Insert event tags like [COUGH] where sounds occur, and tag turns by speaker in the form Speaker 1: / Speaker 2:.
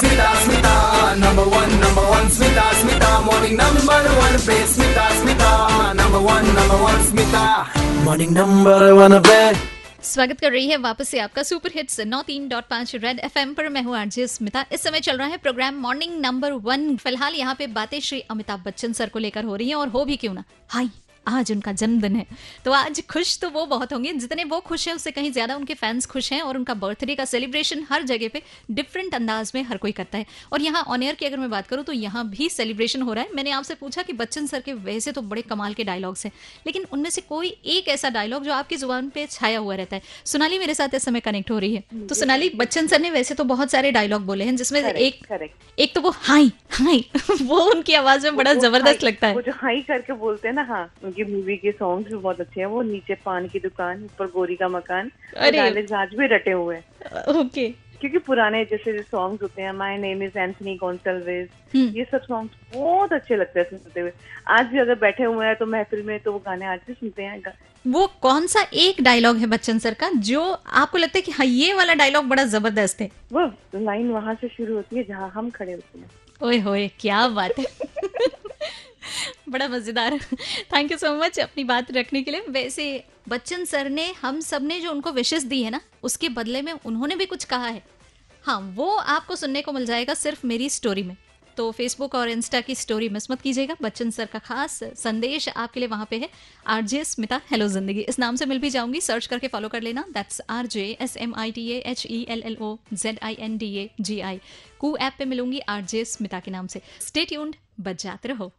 Speaker 1: Smita, Smita, number one, number one, Smita, Smita, morning number one पे Smita, Smita, number one, number one, Smita, morning number one पे
Speaker 2: स्वागत कर रही है वापस से आपका सुपर हिट्स नौ तीन डॉट पाँच रेड एफ़ पर। मैं हूँ आरजे स्मिता इस समय चल रहा है प्रोग्राम मॉर्निंग नंबर वन फ़िलहाल यहाँ पे बातें श्री अमिताभ बच्चन सर को लेकर हो रही हैं और हो भी क्यों ना। हाई आज उनका जन्मदिन है। तो आज खुश तो वो बहुत होंगे। जितने वो खुश हैं उससे कहीं ज़्यादा उनके फैंस खुश हैं और उनका बर्थडे का सेलिब्रेशन हर जगह पे डिफरेंट अंदाज में हर कोई करता है। और यहाँ ऑन एयर की अगर मैं बात करूँ तो यहाँ भी सेलिब्रेशन हो रहा है। मैंने आपसे पूछा कि बच्चन सर के वैसे तो बड़े कमाल के डायलॉग्स हैं लेकिन उनमें से कोई एक ऐसा डायलॉग जो आपकी ज़ुबान पे छाया हुआ रहता है। सोनाली मेरे साथ इस समय कनेक्ट हो रही है। तो सोनाली बच्चन सर ने वैसे तो बहुत सारे डायलॉग बोले हैं जिसमें एक. एक तो वो हाई हाई [LAUGHS] वो उनकी आवाज़ में बड़ा ज़बरदस्त लगता है।
Speaker 3: वो जो हाई करके बोलते हैं ना हाँ उनकी मूवी के सॉन्ग भी बहुत अच्छे हैं। वो नीचे पान की दुकान ऊपर गोरी का मकान। डायलॉग्स आज भी रटे हुए हैं।
Speaker 2: ओके।
Speaker 3: क्योंकि पुराने जैसे जो सॉन्ग्स होते हैं my name is Anthony Gonsalves
Speaker 2: hmm.
Speaker 3: ये सब सॉन्ग्स बहुत अच्छे लगते हैं सुनते हुए। आज भी अगर बैठे हुए हैं तो महफिल में तो वो गाने आज भी सुनते हैं।
Speaker 2: वो कौन सा एक डायलॉग है बच्चन सर का जो आपको लगता है कि हाँ ये वाला डायलॉग बड़ा ज़बरदस्त है?
Speaker 3: वो लाइन वहाँ से शुरू होती है जहाँ हम खड़े होते हैं।
Speaker 2: ओए होए क्या बात है। [LAUGHS] बड़ा मज़ेदार। थैंक यू सो मच अपनी बात रखने के लिए। वैसे बच्चन सर ने, हम सबने जो उनको विशेष दी है ना, उसके बदले में उन्होंने भी कुछ कहा है। हाँ वो आपको सुनने को मिल जाएगा सिर्फ़ मेरी स्टोरी में। तो फेसबुक और इंस्टा की स्टोरी मिस मत कीजिएगा। बच्चन सर का खास संदेश आपके लिए वहाँ पे है। आरजे स्मिता हेलो ज़िंदगी इस नाम से मिल भी जाऊँगी। सर्च करके फॉलो कर लेना। That's R J S M I T H E L L O Z I N D A G I Koo app पे मिलूँगी आरजे स्मिता के नाम से। स्टे ट्यून्ड बच जाते रहो।